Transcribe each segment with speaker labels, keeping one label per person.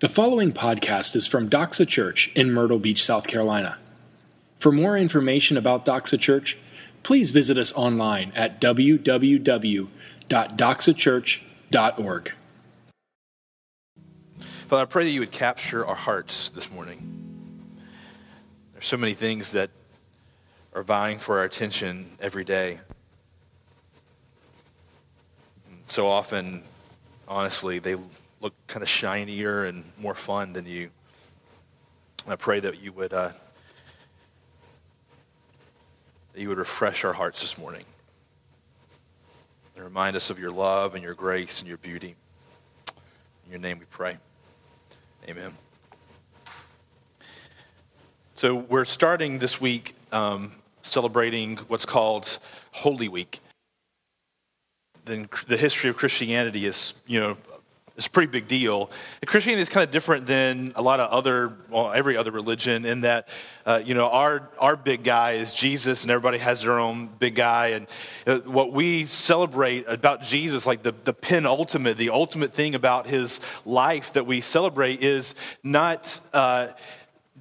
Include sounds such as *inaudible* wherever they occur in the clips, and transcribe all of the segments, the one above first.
Speaker 1: The following podcast is from Doxa Church in Myrtle Beach, South Carolina. For more information about Doxa Church, please visit us online at www.doxachurch.org.
Speaker 2: Father, I pray that you would capture our hearts this morning. There's so many things that are vying for our attention every day. So often, honestly, they look kind of shinier and more fun than you. And I pray that you would uh, that you would refresh our hearts this morning and remind us of your love and your grace and your beauty. In your name we pray. Amen. So we're starting this week um, celebrating what's called Holy Week. Then the history of Christianity is, you know, it's a pretty big deal. Christianity is kind of different than a lot of other, well, every other religion in that, uh, you know, our, our big guy is Jesus and everybody has their own big guy. And uh, what we celebrate about Jesus, like the, the penultimate, the ultimate thing about his life that we celebrate is not, uh,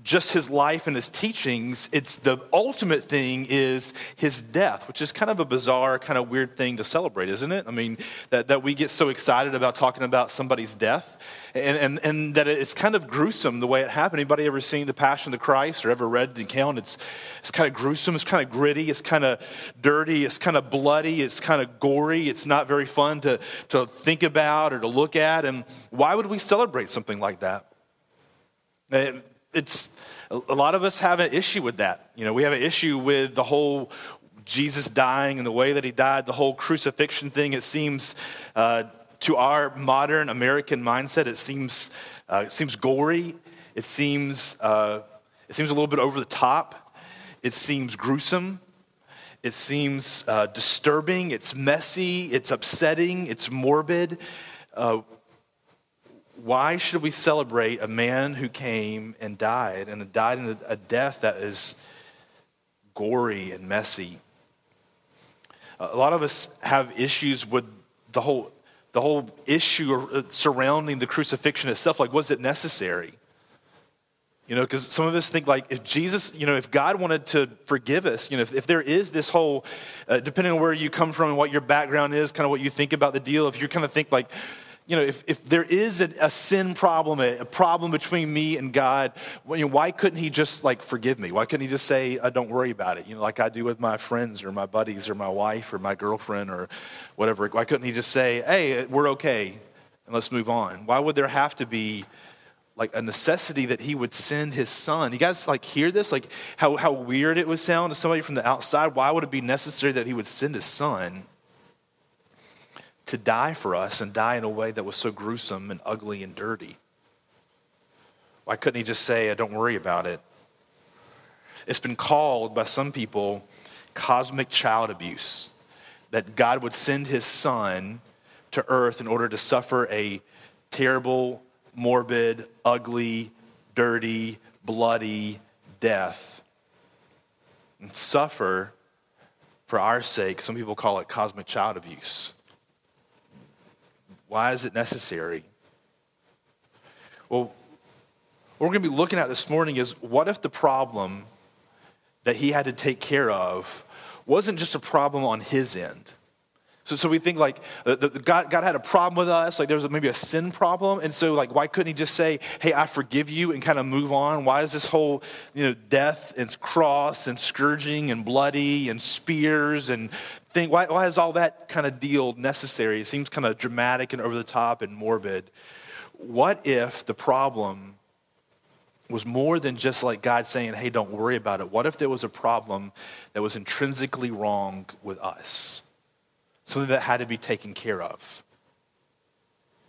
Speaker 2: just his life and his teachings. It's the ultimate thing is his death, which is kind of a bizarre, kind of weird thing to celebrate, isn't it? I mean, that, that we get so excited about talking about somebody's death and, and, and that it's kind of gruesome the way it happened. Anybody ever seen The Passion of the Christ or ever read the account? It's, it's kind of gruesome. It's kind of gritty. It's kind of dirty. It's kind of bloody. It's kind of gory. It's not very fun to, to think about or to look at. And why would we celebrate something like that? It's a lot of us have an issue with that. You know, we have an issue with the whole Jesus dying and the way that he died, the whole crucifixion thing. It seems uh, to our modern American mindset, it seems uh, it seems gory. It seems uh, it seems a little bit over the top. It seems gruesome. It seems uh, disturbing. It's messy. It's upsetting. It's morbid. Uh, why should we celebrate a man who came and died and died in a, death that is gory and messy? A lot of us have issues with the whole, the whole issue surrounding the crucifixion itself. Like, was it necessary? You know, because some of us think like if Jesus, you know, if God wanted to forgive us, you know, if, if there is this whole, uh, depending on where you come from and what your background is, kind of what you think about the deal, if you kind of think like, you know, if, if there is a, a sin problem, a, a, problem between me and God, you know, why couldn't he just like forgive me? Why couldn't he just say, uh, don't worry about it? You know, like I do with my friends or my buddies or my wife or my girlfriend or whatever. Why couldn't he just say, hey, we're okay and let's move on? Why would there have to be like a necessity that he would send his son. You guys like hear this? Like how, how weird it would sound to somebody from the outside. Why would it be necessary that he would send his son? To die for us and die in a way that was so gruesome and ugly and dirty? Why couldn't he just say, don't worry about it? It's been called by some people cosmic child abuse, that God would send his son to earth in order to suffer a terrible, morbid, ugly, dirty, bloody death and suffer for our sake. Some people call it cosmic child abuse. Why is it necessary? Well, what we're going to be looking at this morning is what if the problem that he had to take care of wasn't just a problem on his end? So, so we think like uh, the, the, God, God had a problem with us, like there was maybe a sin problem. And so like, why couldn't he just say, hey, I forgive you and kind of move on? Why is this whole, you know, death and cross and scourging and bloody and spears and thing, why, why is all that kind of deal necessary? It seems kind of dramatic and over the top and morbid. What if the problem was more than just like God saying, hey, don't worry about it? What if there was a problem that was intrinsically wrong with us? Something that had to be taken care of.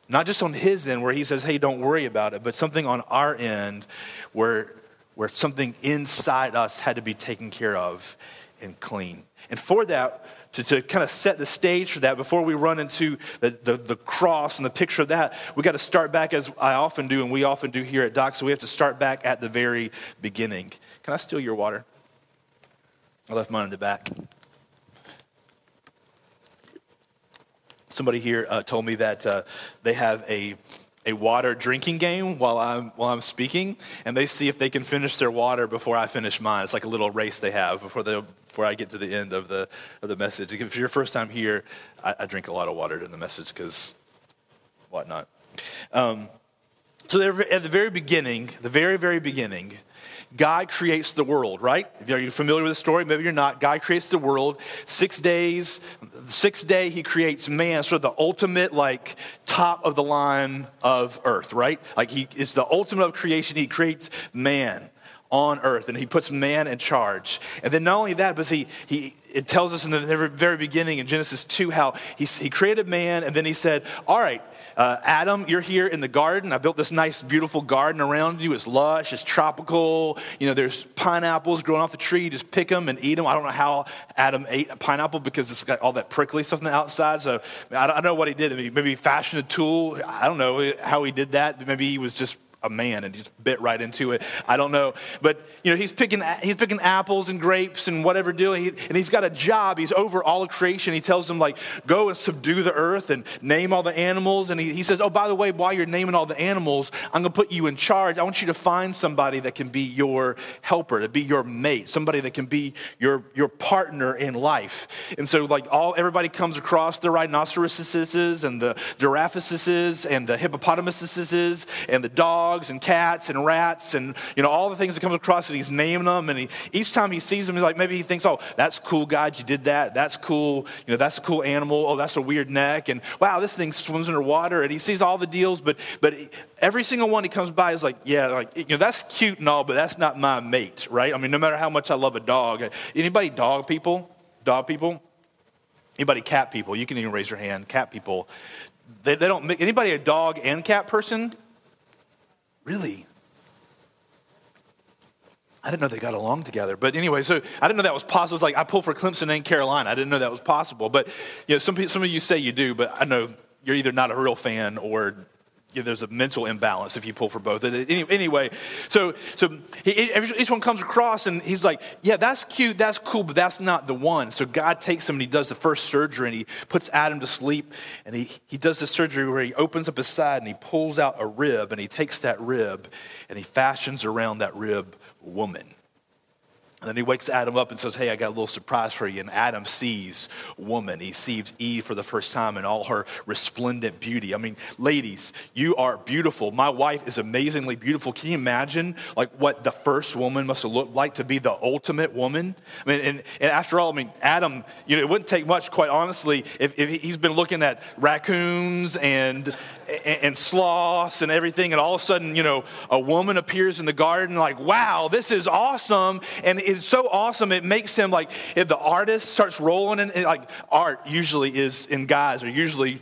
Speaker 2: Not just on his end where he says, hey, don't worry about it, but something on our end where, where something inside us had to be taken care of and clean. And for that, to, to kind of set the stage for that, before we run into the, the, the cross and the picture of that, we got to start back as I often do, and we often do here at Doc. So we have to start back at the very beginning. Can I steal your water? I left mine in the back. Somebody here uh, told me that uh, they have a, a water drinking game while I'm, while I'm speaking, and they see if they can finish their water before I finish mine. It's like a little race they have before, they, before I get to the end of the, of the message. If you're first time here, I, I drink a lot of water during the message because whatnot. Um, so at the very beginning, the very, very beginning, God creates the world, right? Are you familiar with the story? Maybe you're not. God creates the world. Six days, sixth day, he creates man, sort of the ultimate, like, top of the line of earth, right? Like, he is the ultimate of creation. He creates man on earth and he puts man in charge. And then not only that, but he, he, it tells us in the very beginning in Genesis 2 how he, he created man and then he said, All right, uh, Adam, you're here in the garden. I built this nice, beautiful garden around you. It's lush, it's tropical. You know, there's pineapples growing off the tree. You just pick them and eat them. I don't know how Adam ate a pineapple because it's got all that prickly stuff on the outside. So I don't know what he did. Maybe he fashioned a tool. I don't know how he did that. Maybe he was just a man and just bit right into it. I don't know. But, you know, he's picking, he's picking apples and grapes and whatever doing. and he's got a job. He's over all of creation. He tells them, like, go and subdue the earth and name all the animals. And he, he says, oh, by the way, while you're naming all the animals, I'm going to put you in charge. I want you to find somebody that can be your helper, to be your mate, somebody that can be your, your partner in life. And so, like, all everybody comes across the rhinoceroses and the giraffes and the hippopotamuses and the dogs dogs and cats and rats and you know all the things that comes across and he's naming them. And he, each time he sees them he's like maybe he thinks oh that's cool god you did that. That's cool. You know that's a cool animal. Oh that's a weird neck. And wow this thing swims underwater and he sees all the deals. But but every single one he comes by is like yeah like you know that's cute and all but that's not my mate right? I mean no matter how much i love a dog. Anybody dog people? Dog people? Anybody cat people? You can even raise your hand. Cat people. They, they don't anybody a dog and cat person Really? I didn't know they got along together. But anyway, so I didn't know that was possible. It's like I pull for Clemson and Carolina. I didn't know that was possible. But you know, some, some of you say you do, but I know you're either not a real fan or yeah, there's a mental imbalance if you pull for both. Anyway, so so he, each one comes across and he's like, "Yeah, that's cute, that's cool, but that's not the one." So God takes him and he does the first surgery and he puts Adam to sleep and he he does the surgery where he opens up his side and he pulls out a rib and he takes that rib and he fashions around that rib woman. And then he wakes Adam up and says, Hey, I got a little surprise for you. And Adam sees woman. He sees Eve for the first time in all her resplendent beauty. I mean, ladies, you are beautiful. My wife is amazingly beautiful. Can you imagine like what the first woman must have looked like to be the ultimate woman? I mean, and, and after all, I mean, Adam, you know, it wouldn't take much, quite honestly, if, if he's been looking at raccoons and, and, and sloths and everything, and all of a sudden, you know, a woman appears in the garden, like, wow, this is awesome. And it's so awesome. It makes him like, if the artist starts rolling, and like art usually is in guys, or usually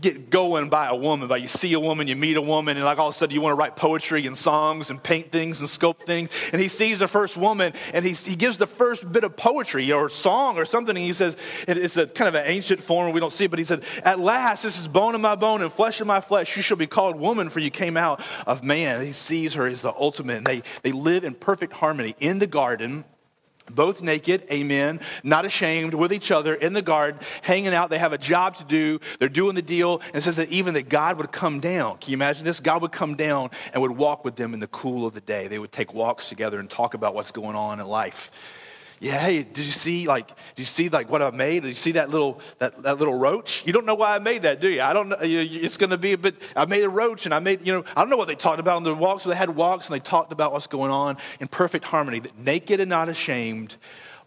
Speaker 2: get going by a woman, by you see a woman, you meet a woman, and like all of a sudden you want to write poetry and songs and paint things and sculpt things. And he sees the first woman and he, he gives the first bit of poetry or song or something. And he says, it's a kind of an ancient form, we don't see it, but he said, At last, this is bone of my bone and flesh of my flesh. You shall be called woman, for you came out of man. He sees her as the ultimate. And they, they live in perfect harmony in the garden both naked, amen, not ashamed, with each other in the garden, hanging out. They have a job to do. They're doing the deal. And it says that even that God would come down. Can you imagine this? God would come down and would walk with them in the cool of the day. They would take walks together and talk about what's going on in life yeah, hey, did you see like, did you see like what I made? Did you see that little that, that little roach? You don't know why I made that, do you? I don't know. It's going to be a bit. I made a roach, and I made you know. I don't know what they talked about on the walks. So they had walks, and they talked about what's going on in perfect harmony, that naked and not ashamed,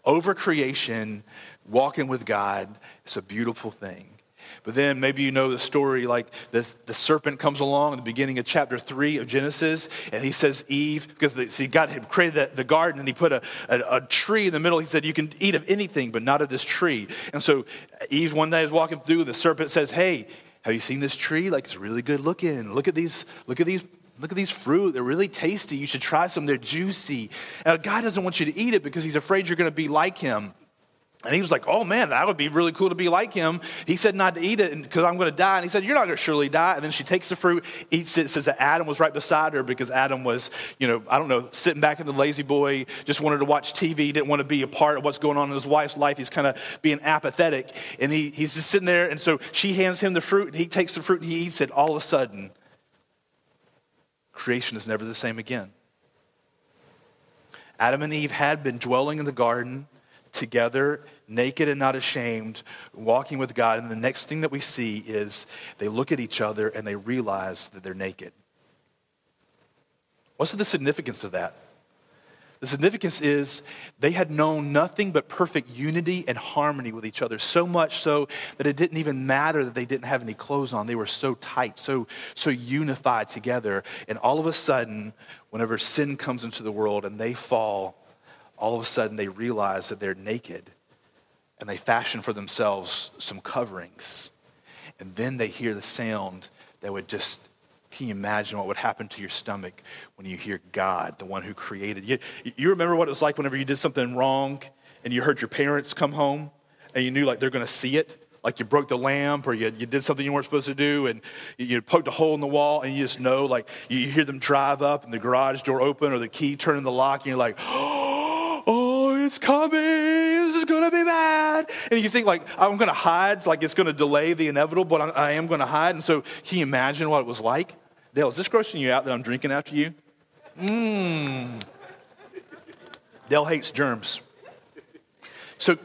Speaker 2: over creation, walking with God. It's a beautiful thing. But then maybe you know the story like this, the serpent comes along in the beginning of chapter 3 of Genesis, and he says, Eve, because the, see, God had created the, the garden and he put a, a, a, tree in the middle. He said, You can eat of anything, but not of this tree. And so Eve one day is walking through, the serpent says, Hey, have you seen this tree? Like it's really good looking. Look at these, look at these Look at these fruit. They're really tasty. You should try some. They're juicy. Now, God doesn't want you to eat it because he's afraid you're going to be like him. And he was like, Oh man, that would be really cool to be like him. He said not to eat it because I'm going to die. And he said, You're not going to surely die. And then she takes the fruit, eats it, says that Adam was right beside her because Adam was, you know, I don't know, sitting back in the La-Z-Boy, just wanted to watch TV, didn't want to be a part of what's going on in his wife's life. He's kind of being apathetic. And he, he's just sitting there. And so she hands him the fruit, and he takes the fruit and he eats it. All of a sudden, creation is never the same again. Adam and Eve had been dwelling in the garden together, naked and not ashamed, walking with God. And the next thing that we see is they look at each other and they realize that they're naked. What's the significance of that? The significance is they had known nothing but perfect unity and harmony with each other, so much so that it didn't even matter that they didn't have any clothes on. They were so tight, so, so unified together. And all of a sudden, whenever sin comes into the world and they fall, all of a sudden they realize that they're naked and they fashion for themselves some coverings. And then they hear the sound that would just, can you imagine what would happen to your stomach when you hear God, the one who created you? You remember what it was like whenever you did something wrong and you heard your parents come home and you knew like they're going to see it? Like you broke the lamp or you, you did something you weren't supposed to do and you, poked a hole in the wall and you just know, like you hear them drive up and the garage door open or the key turn in the lock and you're like, *gasps* oh, coming. This is going to be bad. And you think, like, I'm going to hide, like it's going to delay the inevitable, but I, I am going to hide. And so, can you imagine what it was like? Dale, is this grossing you out that I'm drinking after you? Mmm. Dale hates germs. So,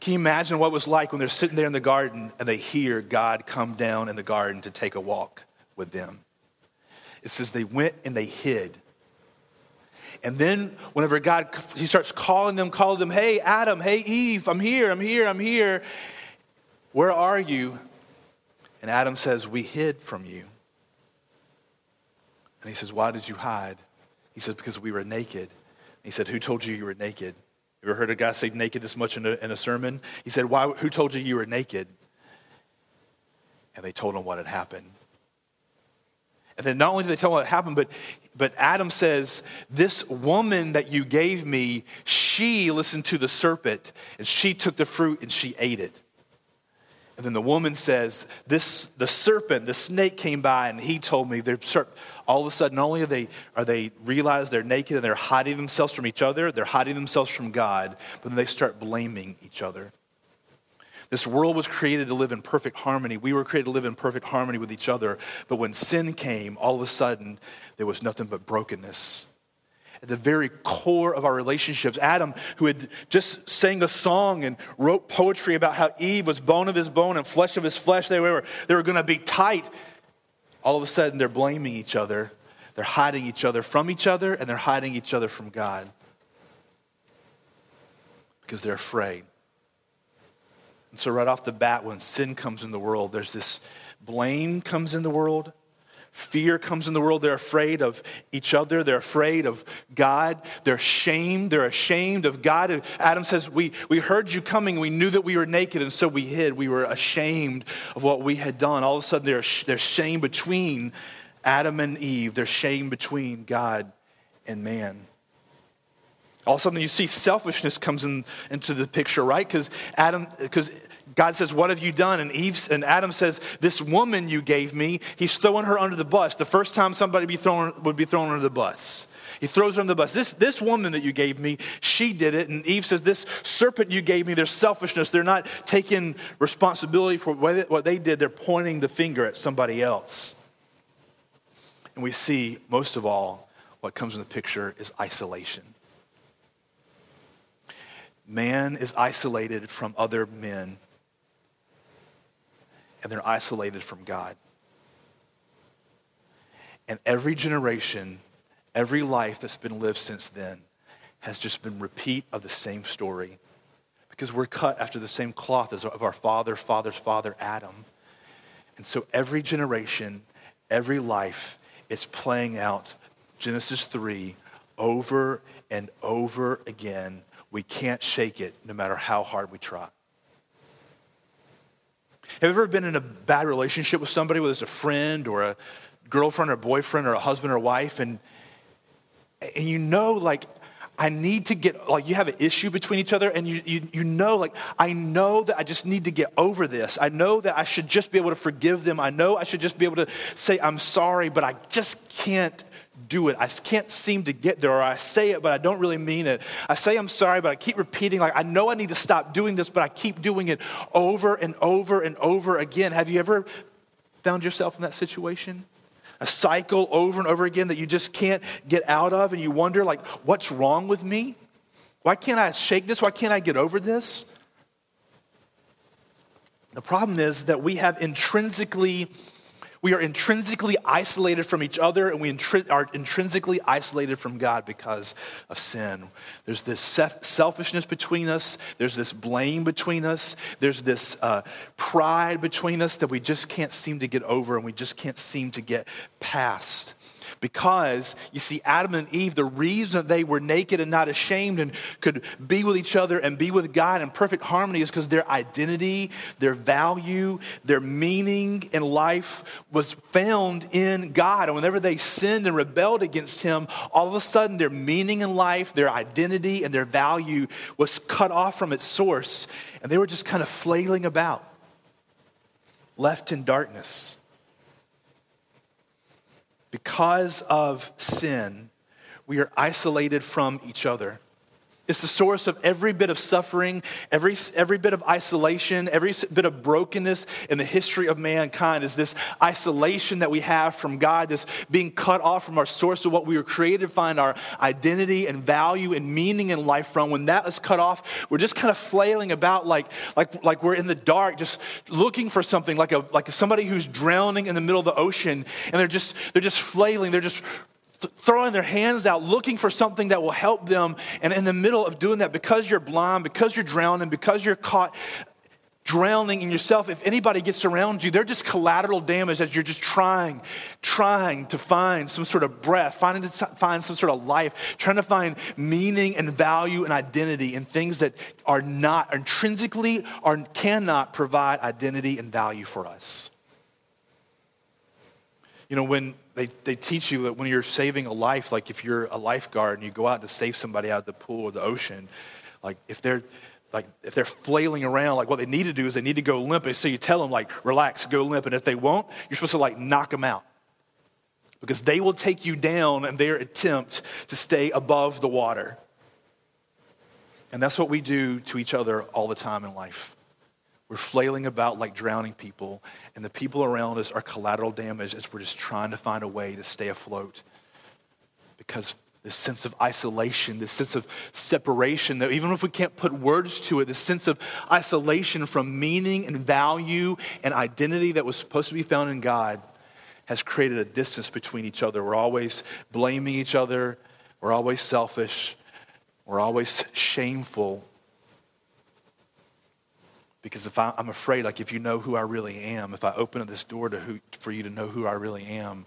Speaker 2: can you imagine what it was like when they're sitting there in the garden and they hear God come down in the garden to take a walk with them? It says they went and they hid and then whenever God, he starts calling them, calling them, hey, Adam, hey, Eve, I'm here, I'm here, I'm here. Where are you? And Adam says, we hid from you. And he says, why did you hide? He says, because we were naked. He said, who told you you were naked? You ever heard a guy say naked this much in a, in a sermon? He said, why, who told you you were naked? And they told him what had happened. And then not only do they tell him what happened, but, but Adam says, This woman that you gave me, she listened to the serpent, and she took the fruit and she ate it. And then the woman says, this, the serpent, the snake came by and he told me, they're, all of a sudden, not only are they, are they realize they're naked and they're hiding themselves from each other, they're hiding themselves from God, but then they start blaming each other. This world was created to live in perfect harmony. We were created to live in perfect harmony with each other. But when sin came, all of a sudden, there was nothing but brokenness. At the very core of our relationships, Adam, who had just sang a song and wrote poetry about how Eve was bone of his bone and flesh of his flesh, they were, they were going to be tight. All of a sudden, they're blaming each other. They're hiding each other from each other, and they're hiding each other from God because they're afraid. And so, right off the bat, when sin comes in the world, there's this blame comes in the world. Fear comes in the world. They're afraid of each other. They're afraid of God. They're ashamed. They're ashamed of God. Adam says, we, we heard you coming. We knew that we were naked, and so we hid. We were ashamed of what we had done. All of a sudden, there's, there's shame between Adam and Eve. There's shame between God and man. All of a sudden, you see selfishness comes in, into the picture, right? Because Adam, because God says, "What have you done?" And Eve and Adam says, "This woman you gave me." He's throwing her under the bus. The first time somebody be thrown, would be thrown under the bus. He throws her under the bus. This, this woman that you gave me, she did it. And Eve says, This serpent you gave me, there's selfishness. They're not taking responsibility for what they did, they're pointing the finger at somebody else. And we see, most of all, what comes in the picture is isolation man is isolated from other men, and they're isolated from God. And every generation, every life that's been lived since then has just been repeat of the same story because we're cut after the same cloth as of our father, father's father, Adam. And so every generation, every life is playing out Genesis 3 over and over again we can't shake it no matter how hard we try. Have you ever been in a bad relationship with somebody, whether it's a friend or a girlfriend or boyfriend or a husband or wife, and, and you know, like, I need to get, like, you have an issue between each other, and you, you, you know, like, I know that I just need to get over this. I know that I should just be able to forgive them. I know I should just be able to say, I'm sorry, but I just can't do it. I can't seem to get there, or I say it, but I don't really mean it. I say I'm sorry, but I keep repeating, like, I know I need to stop doing this, but I keep doing it over and over and over again. Have you ever found yourself in that situation? a cycle over and over again that you just can't get out of, and you wonder, like, what's wrong with me? Why can't I shake this? Why can't I get over this? The problem is that we have intrinsically we are intrinsically isolated from each other and we intri- are intrinsically isolated from God because of sin. There's this selfishness between us, there's this blame between us, there's this uh, pride between us that we just can't seem to get over and we just can't seem to get past. Because, you see, Adam and Eve, the reason they were naked and not ashamed and could be with each other and be with God in perfect harmony is because their identity, their value, their meaning in life was found in God. And whenever they sinned and rebelled against Him, all of a sudden their meaning in life, their identity, and their value was cut off from its source. And they were just kind of flailing about, left in darkness because of sin, we are isolated from each other. It's the source of every bit of suffering, every, every bit of isolation, every bit of brokenness in the history of mankind is this isolation that we have from God, this being cut off from our source of what we were created to find our identity and value and meaning in life from. When that is cut off, we're just kind of flailing about like, like, like we're in the dark, just looking for something, like, a, like somebody who's drowning in the middle of the ocean, and they're just, they're just flailing, they're just throwing their hands out looking for something that will help them. And in the middle of doing that, because you're blind, because you're drowning, because you're caught drowning in yourself, if anybody gets around you, they're just collateral damage as you're just trying, trying to find some sort of breath, finding to find some sort of life, trying to find meaning and value and identity in things that are not intrinsically or cannot provide identity and value for us. You know, when they, they teach you that when you're saving a life, like if you're a lifeguard and you go out to save somebody out of the pool or the ocean, like if they're like if they're flailing around, like what they need to do is they need to go limp. So you tell them like, relax, go limp. And if they won't, you're supposed to like knock them out. Because they will take you down in their attempt to stay above the water. And that's what we do to each other all the time in life. We're flailing about like drowning people, and the people around us are collateral damage as we're just trying to find a way to stay afloat. Because this sense of isolation, this sense of separation, that even if we can't put words to it, this sense of isolation from meaning and value and identity that was supposed to be found in God has created a distance between each other. We're always blaming each other, we're always selfish, we're always shameful because if I, am afraid, like if you know who I really am, if I open up this door to who, for you to know who I really am,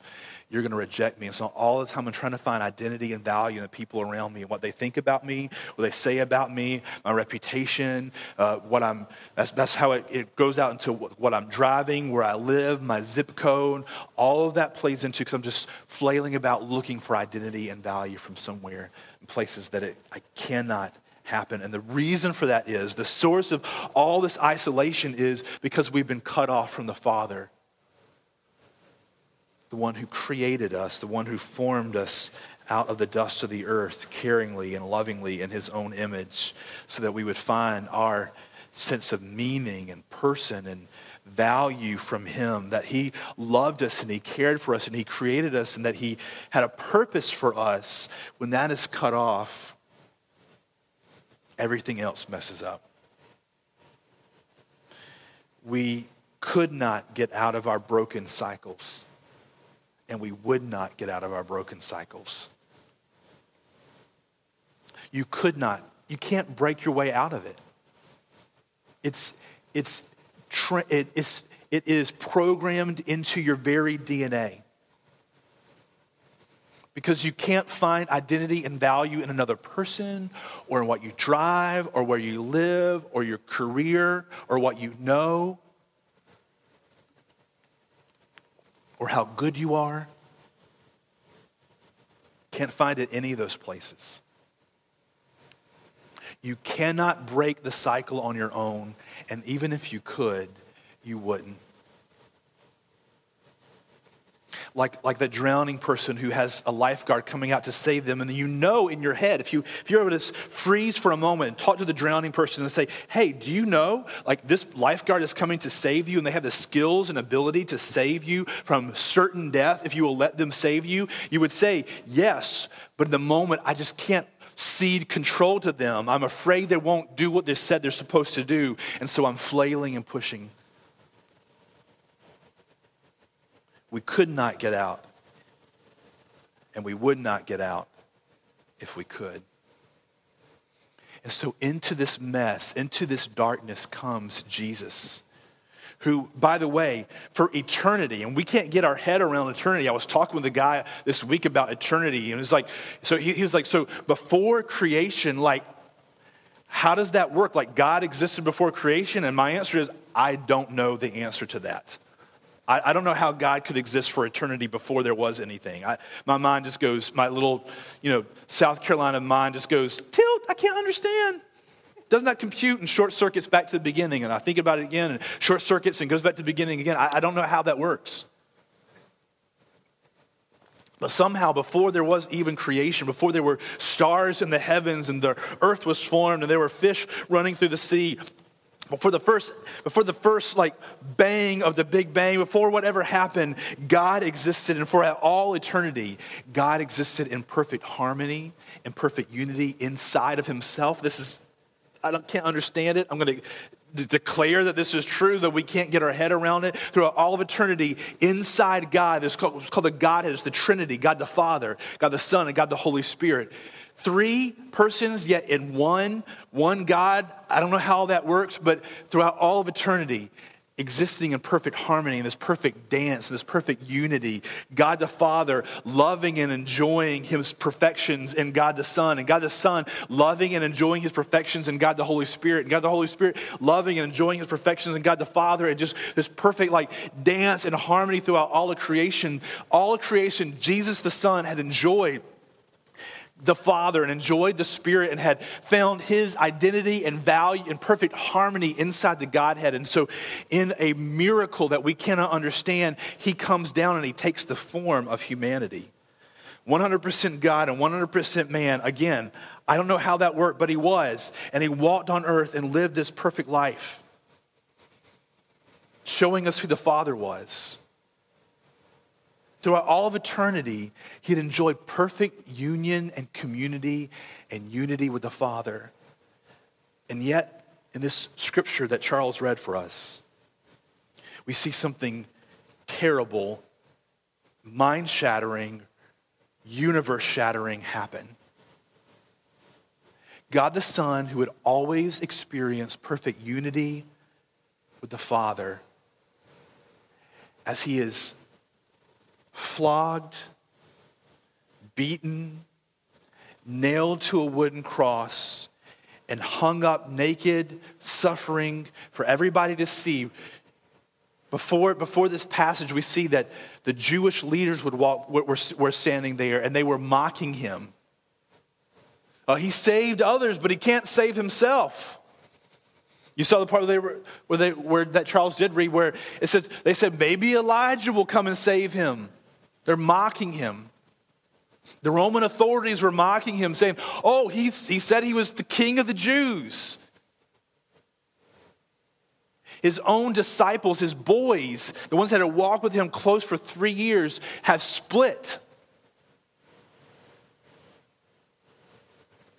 Speaker 2: you're going to reject me. And so all the time I'm trying to find identity and value in the people around me and what they think about me, what they say about me, my reputation, uh, what I'm, that's, that's how it, it goes out into what, what, I'm driving, where I live, my zip code. All of that plays into because I'm just flailing about looking for identity and value from somewhere in places that it, I cannot happen. And the reason for that is the source of all this isolation is because we've been cut off from the Father, the one who created us, the one who formed us out of the dust of the earth caringly and lovingly in his own image, so that we would find our sense of meaning and person and value from him that he loved us and he cared for us and he created us and that he had a purpose for us when that is cut off everything else messes up. We could not get out of our broken cycles, and we would not get out of our broken cycles. You could not, you can't break your way out of it. It's, it's, it, it's, it is programmed into your very DNA because you can't find identity and value in another person or in what you drive or where you live or your career or what you know or how good you are. Can't find it any of those places. You cannot break the cycle on your own, and even if you could, you wouldn't. Like, like that drowning person who has a lifeguard coming out to save them, and you know in your head, if, you, if you're able to freeze for a moment and talk to the drowning person and say, Hey, do you know, like this lifeguard is coming to save you, and they have the skills and ability to save you from certain death if you will let them save you? You would say, Yes, but in the moment, I just can't cede control to them. I'm afraid they won't do what they said they're supposed to do, and so I'm flailing and pushing. We could not get out, and we would not get out if we could. And so, into this mess, into this darkness comes Jesus who, by the way, for eternity, and we can't get our head around eternity. I was talking with a guy this week about eternity, and it's like, so he, he was like, so before creation, like, how does that work? Like, God existed before creation? And my answer is, I don't know the answer to that. I, I don't know how God could exist for eternity before there was anything. I, my mind just goes, my little, you know, South Carolina mind just goes, tilt, I can't understand doesn't that compute and short circuits back to the beginning? And I think about it again and short circuits and goes back to the beginning again. I, I don't know how that works. But somehow, before there was even creation, before there were stars in the heavens and the earth was formed and there were fish running through the sea, before the first, before the first like bang of the Big Bang, before whatever happened, God existed, and for all eternity, God existed in perfect harmony and perfect unity inside of Himself. This is I can't understand it. I'm going to declare that this is true, that we can't get our head around it. Throughout all of eternity, inside God, it's called, it's called the Godhead, it's the Trinity God the Father, God the Son, and God the Holy Spirit. Three persons, yet in one, one God. I don't know how that works, but throughout all of eternity, existing in perfect harmony, in this perfect dance, in this perfect unity. God the Father loving and enjoying his perfections and God the Son, and God the Son loving and enjoying his perfections and God the Holy Spirit, and God the Holy Spirit loving and enjoying his perfections and God the Father, and just this perfect like dance and harmony throughout all of creation. All of creation, Jesus the Son had enjoyed the Father and enjoyed the Spirit and had found his identity and value and perfect harmony inside the Godhead. And so, in a miracle that we cannot understand, he comes down and he takes the form of humanity. 100% God and 100% man. Again, I don't know how that worked, but he was. And he walked on earth and lived this perfect life, showing us who the Father was. Throughout all of eternity, he'd enjoyed perfect union and community and unity with the Father. And yet, in this scripture that Charles read for us, we see something terrible, mind shattering, universe shattering happen. God the Son, who had always experienced perfect unity with the Father, as he is flogged, beaten, nailed to a wooden cross, and hung up naked, suffering for everybody to see. Before, before this passage, we see that the Jewish leaders would walk, were, were standing there and they were mocking him. Uh, he saved others, but he can't save himself. You saw the part where, they were, where, they, where that Charles did read, where it says they said maybe Elijah will come and save him. They're mocking him. The Roman authorities were mocking him, saying, Oh, he's, he said he was the king of the Jews. His own disciples, his boys, the ones that had walked with him close for three years, have split.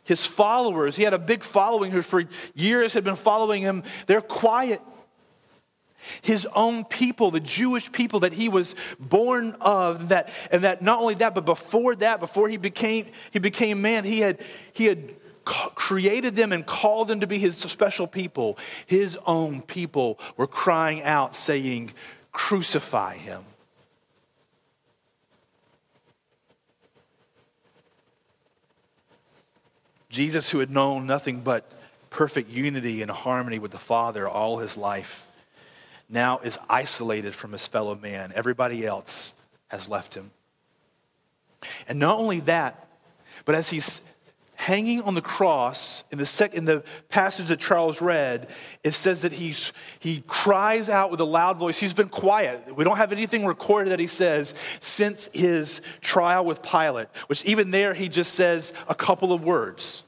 Speaker 2: His followers, he had a big following who for years had been following him, they're quiet his own people, the Jewish people that he was born of, that, and that not only that, but before that, before he became, he became man, he had, he had created them and called them to be his special people. His own people were crying out, saying, Crucify him. Jesus, who had known nothing but perfect unity and harmony with the Father all his life, now is isolated from his fellow man. Everybody else has left him. And not only that, but as he's hanging on the cross, in the, sec, in the passage that Charles read, it says that he's, he cries out with a loud voice. He's been quiet. We don't have anything recorded that he says since his trial with Pilate, which even there he just says a couple of words.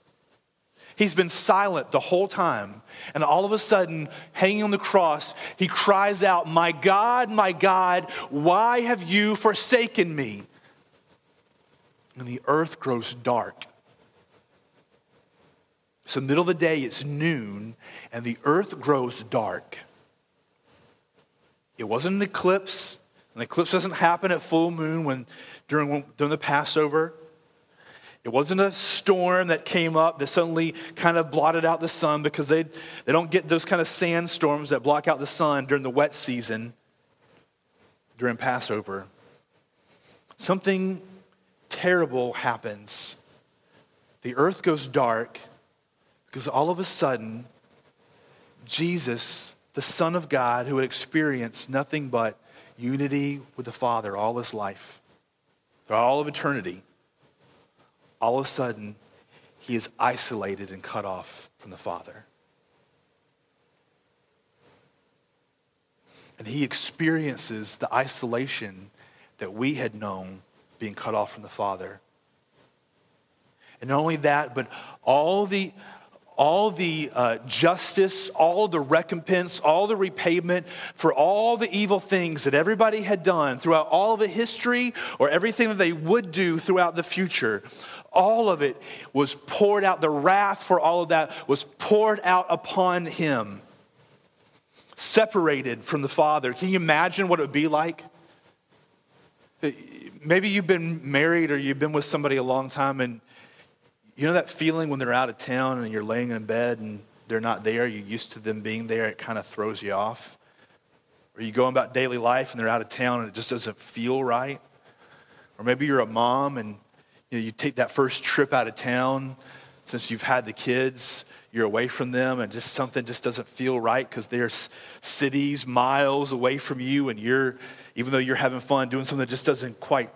Speaker 2: He's been silent the whole time. And all of a sudden, hanging on the cross, he cries out, My God, my God, why have you forsaken me? And the earth grows dark. So, middle of the day, it's noon, and the earth grows dark. It wasn't an eclipse. An eclipse doesn't happen at full moon when, during, during the Passover. It wasn't a storm that came up that suddenly kind of blotted out the sun because they, they don't get those kind of sandstorms that block out the sun during the wet season during Passover. Something terrible happens. The earth goes dark because all of a sudden, Jesus, the Son of God, who had experienced nothing but unity with the Father all his life, for all of eternity, all of a sudden, he is isolated and cut off from the Father. And he experiences the isolation that we had known being cut off from the Father. And not only that, but all the, all the uh, justice, all the recompense, all the repayment for all the evil things that everybody had done throughout all the history or everything that they would do throughout the future all of it was poured out. The wrath for all of that was poured out upon him, separated from the Father. Can you imagine what it would be like? Maybe you've been married or you've been with somebody a long time, and you know that feeling when they're out of town and you're laying in bed and they're not there, you're used to them being there, it kind of throws you off. Or you go about daily life and they're out of town and it just doesn't feel right. Or maybe you're a mom and you, know, you take that first trip out of town since you've had the kids, you're away from them, and just something just doesn't feel right because there's cities miles away from you, and you're, even though you're having fun, doing something that just doesn't quite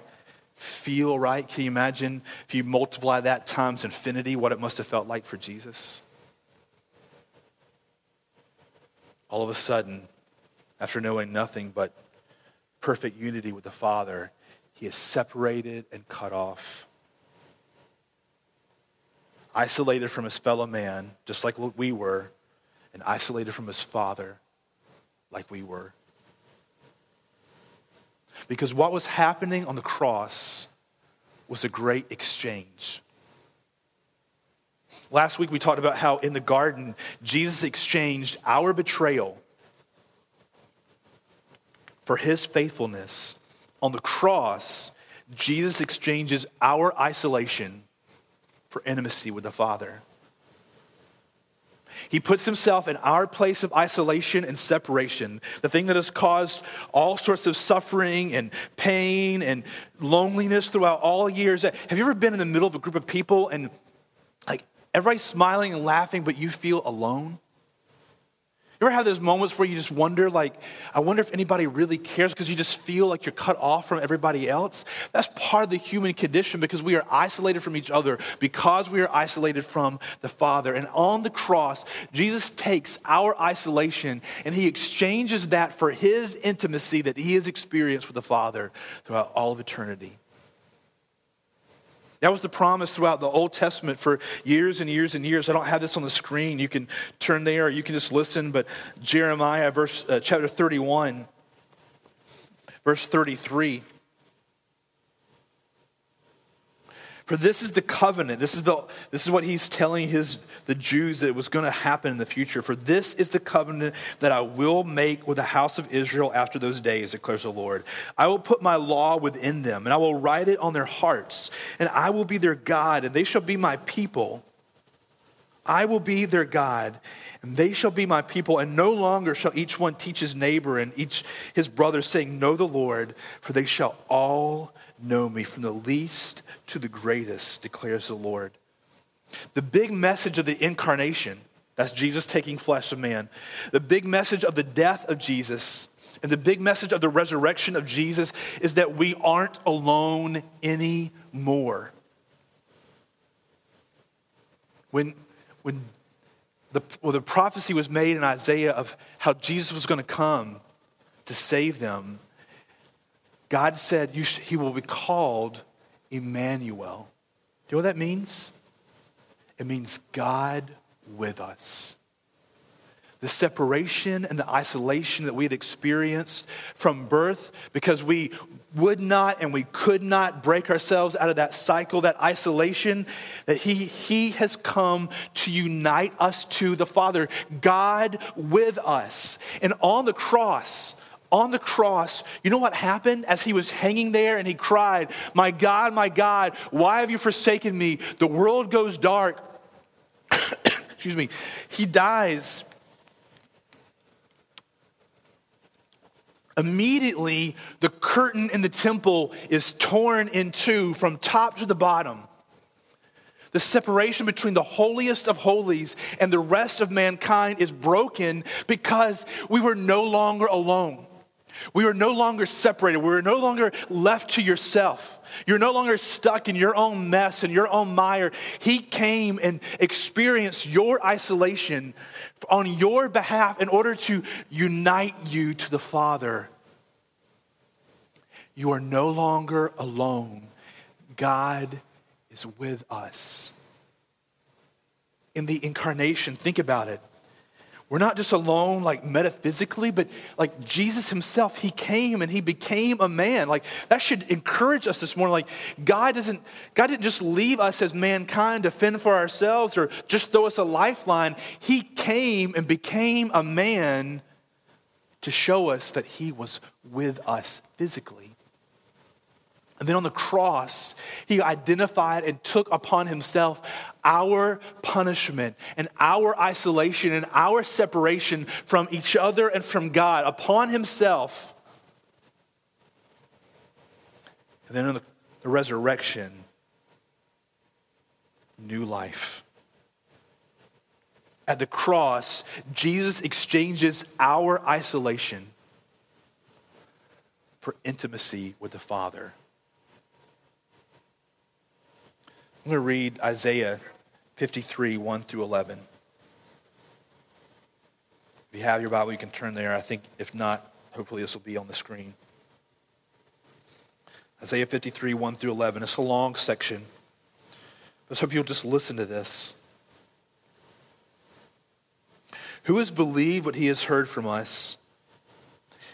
Speaker 2: feel right. Can you imagine if you multiply that times infinity, what it must have felt like for Jesus? All of a sudden, after knowing nothing but perfect unity with the Father, he is separated and cut off isolated from his fellow man, just like we were, and isolated from his father, like we were. Because what was happening on the cross was a great exchange. Last week we talked about how in the garden, Jesus exchanged our betrayal for his faithfulness. On the cross, Jesus exchanges our isolation for intimacy with the Father. He puts himself in our place of isolation and separation, the thing that has caused all sorts of suffering and pain and loneliness throughout all years. Have you ever been in the middle of a group of people and like everybody's smiling and laughing, but you feel alone? You ever have those moments where you just wonder, like, I wonder if anybody really cares because you just feel like you're cut off from everybody else? That's part of the human condition because we are isolated from each other, because we are isolated from the Father. And on the cross, Jesus takes our isolation and he exchanges that for his intimacy that he has experienced with the Father throughout all of eternity. That was the promise throughout the Old Testament for years and years and years. I don't have this on the screen. You can turn there or you can just listen. But Jeremiah, verse, uh, chapter 31, verse 33. For this is the covenant. This is, the, this is what he's telling his, the Jews that was going to happen in the future. For this is the covenant that I will make with the house of Israel after those days, declares the Lord. I will put my law within them, and I will write it on their hearts, and I will be their God, and they shall be my people. I will be their God, and they shall be my people, and no longer shall each one teach his neighbor and each his brother, saying, Know the Lord, for they shall all know me, from the least to the greatest, declares the Lord. The big message of the incarnation, that's Jesus taking flesh of man, the big message of the death of Jesus, and the big message of the resurrection of Jesus is that we aren't alone anymore. when, when the, well, the prophecy was made in Isaiah of how Jesus was going to come to save them, God said he will be called Emmanuel. Do you know what that means? It means God with us. The separation and the isolation that we had experienced from birth because we would not and we could not break ourselves out of that cycle, that isolation, that he, he has come to unite us to the Father, God with us. And on the cross, on the cross, you know what happened as he was hanging there and he cried, My God, my God, why have you forsaken me? The world goes dark. *coughs* Excuse me. He dies. Immediately, the curtain in the temple is torn in two from top to the bottom. The separation between the holiest of holies and the rest of mankind is broken because we were no longer alone. We are no longer separated. We're no longer left to yourself. You're no longer stuck in your own mess and your own mire. He came and experienced your isolation on your behalf in order to unite you to the Father. You are no longer alone. God is with us. In the incarnation, think about it. We're not just alone, like metaphysically, but like Jesus himself, he came and he became a man. Like that should encourage us this morning. Like God doesn't, God didn't just leave us as mankind to fend for ourselves or just throw us a lifeline. He came and became a man to show us that he was with us physically. And then on the cross, he identified and took upon himself our punishment and our isolation and our separation from each other and from God upon himself. And then in the, the resurrection, new life. At the cross, Jesus exchanges our isolation for intimacy with the Father. I'm going to read Isaiah 53, 1 through 11. If you have your Bible, you can turn there. I think if not, hopefully this will be on the screen. Isaiah 53, 1 through 11. It's a long section. I hope you'll just listen to this. Who has believed what he has heard from us?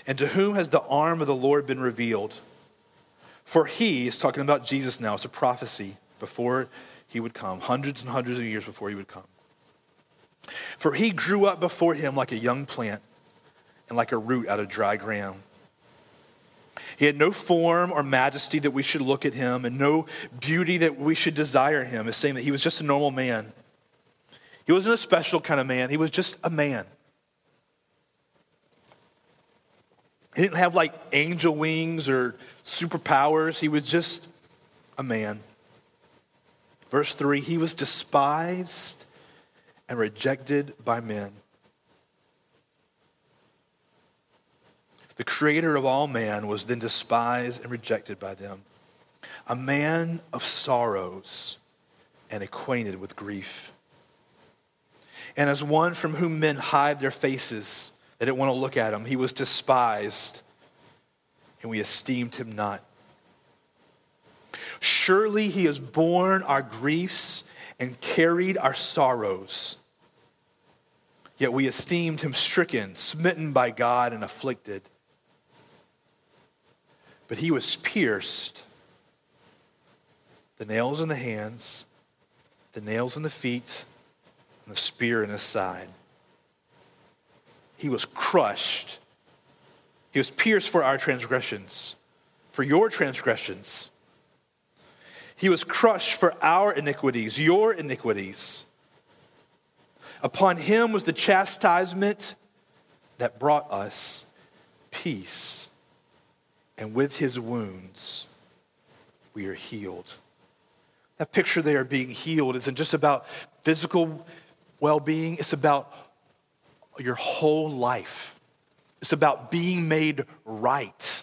Speaker 2: And to whom has the arm of the Lord been revealed? For he is talking about Jesus now, it's a prophecy before he would come, hundreds and hundreds of years before he would come. For he grew up before him like a young plant and like a root out of dry ground. He had no form or majesty that we should look at him, and no beauty that we should desire him. Is saying that he was just a normal man. He wasn't a special kind of man, he was just a man. He didn't have like angel wings or superpowers, he was just a man. Verse 3 He was despised and rejected by men. The creator of all man was then despised and rejected by them. A man of sorrows and acquainted with grief. And as one from whom men hide their faces, they didn't want to look at him, he was despised, and we esteemed him not. Surely he has borne our griefs and carried our sorrows. Yet we esteemed him stricken, smitten by God, and afflicted. But he was pierced, the nails in the hands, the nails in the feet, and the spear in his side. He was crushed. He was pierced for our transgressions, for your transgressions. He was crushed for our iniquities, your iniquities. Upon him was the chastisement that brought us peace. And with his wounds, we are healed. That picture there being healed isn't just about physical well being, it's about your whole life. It's about being made right.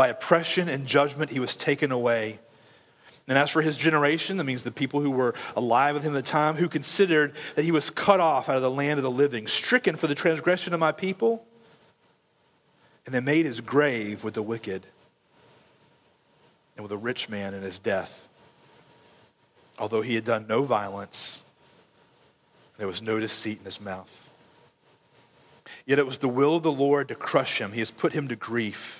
Speaker 2: By oppression and judgment he was taken away. And as for his generation, that means the people who were alive with him at the time, who considered that he was cut off out of the land of the living, stricken for the transgression of my people, and they made his grave with the wicked and with a rich man in his death. Although he had done no violence, there was no deceit in his mouth. Yet it was the will of the Lord to crush him. He has put him to grief.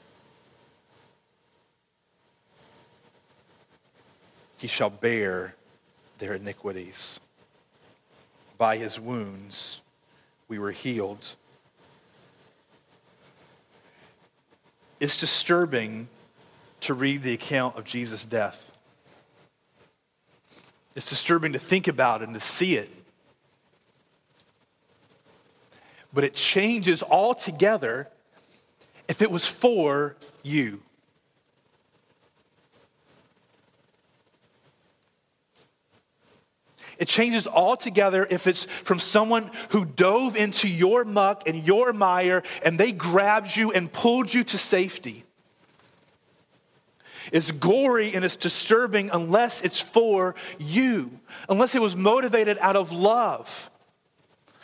Speaker 2: He shall bear their iniquities. By his wounds we were healed. It's disturbing to read the account of Jesus' death. It's disturbing to think about and to see it. But it changes altogether if it was for you. It changes altogether if it's from someone who dove into your muck and your mire and they grabbed you and pulled you to safety. It's gory and it's disturbing unless it's for you, unless it was motivated out of love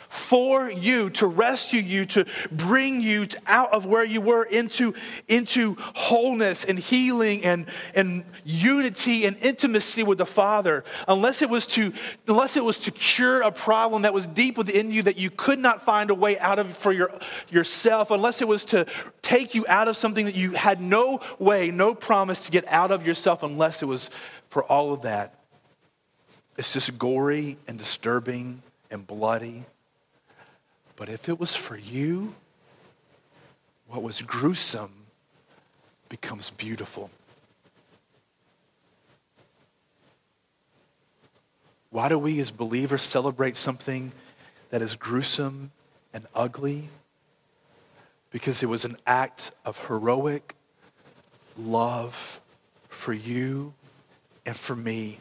Speaker 2: for you, to rescue you, to bring you out of where you were into, into wholeness and healing and, and unity and intimacy with the Father. Unless it was to, unless it was to cure a problem that was deep within you that you could not find a way out of for your, yourself, unless it was to take you out of something that you had no way, no promise to get out of yourself, unless it was for all of that. It's just gory and disturbing and bloody. But if it was for you, what was gruesome becomes beautiful. Why do we as believers celebrate something that is gruesome and ugly? Because it was an act of heroic love for you and for me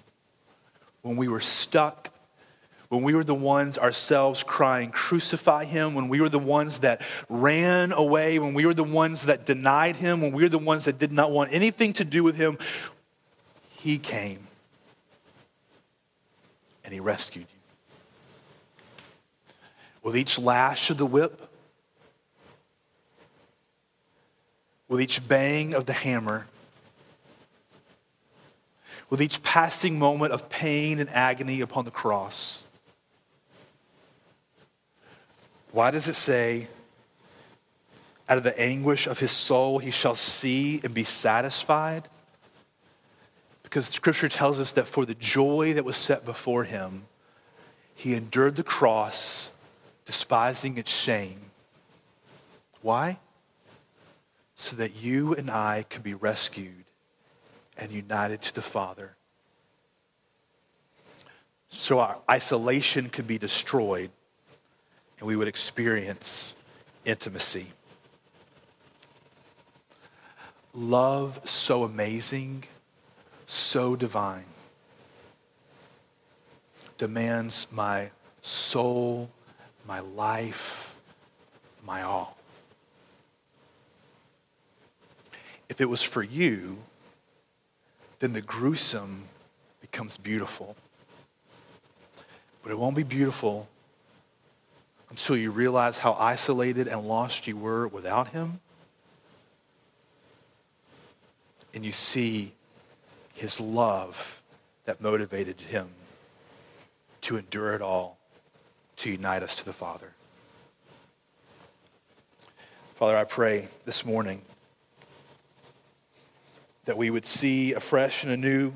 Speaker 2: when we were stuck when we were the ones ourselves crying, Crucify him, when we were the ones that ran away, when we were the ones that denied him, when we were the ones that did not want anything to do with him, he came and he rescued you. With each lash of the whip, with each bang of the hammer, with each passing moment of pain and agony upon the cross, Why does it say, out of the anguish of his soul, he shall see and be satisfied? Because scripture tells us that for the joy that was set before him, he endured the cross, despising its shame. Why? So that you and I could be rescued and united to the Father. So our isolation could be destroyed and we would experience intimacy. Love so amazing, so divine, demands my soul, my life, my all. If it was for you, then the gruesome becomes beautiful. But it won't be beautiful until you realize how isolated and lost you were without Him. And you see His love that motivated him to endure it all, to unite us to the Father. Father, I pray this morning that we would see afresh and anew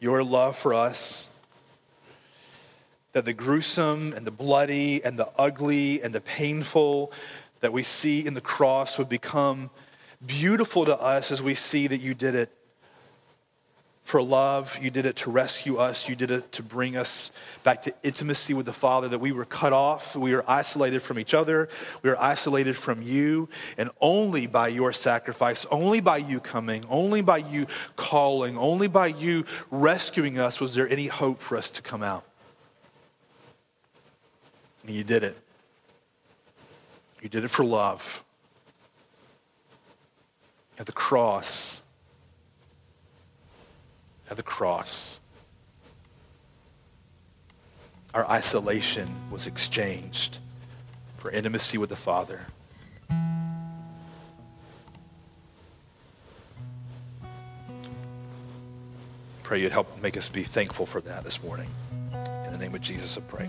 Speaker 2: your love for us, that the gruesome and the bloody and the ugly and the painful that we see in the cross would become beautiful to us as we see that you did it for love. You did it to rescue us. You did it to bring us back to intimacy with the Father, that we were cut off. We were isolated from each other. We were isolated from you. And only by your sacrifice, only by you coming, only by you calling, only by you rescuing us was there any hope for us to come out. And you did it. You did it for love. At the cross, at the cross, our isolation was exchanged for intimacy with the Father. Pray you'd help make us be thankful for that this morning. In the name of Jesus, I pray.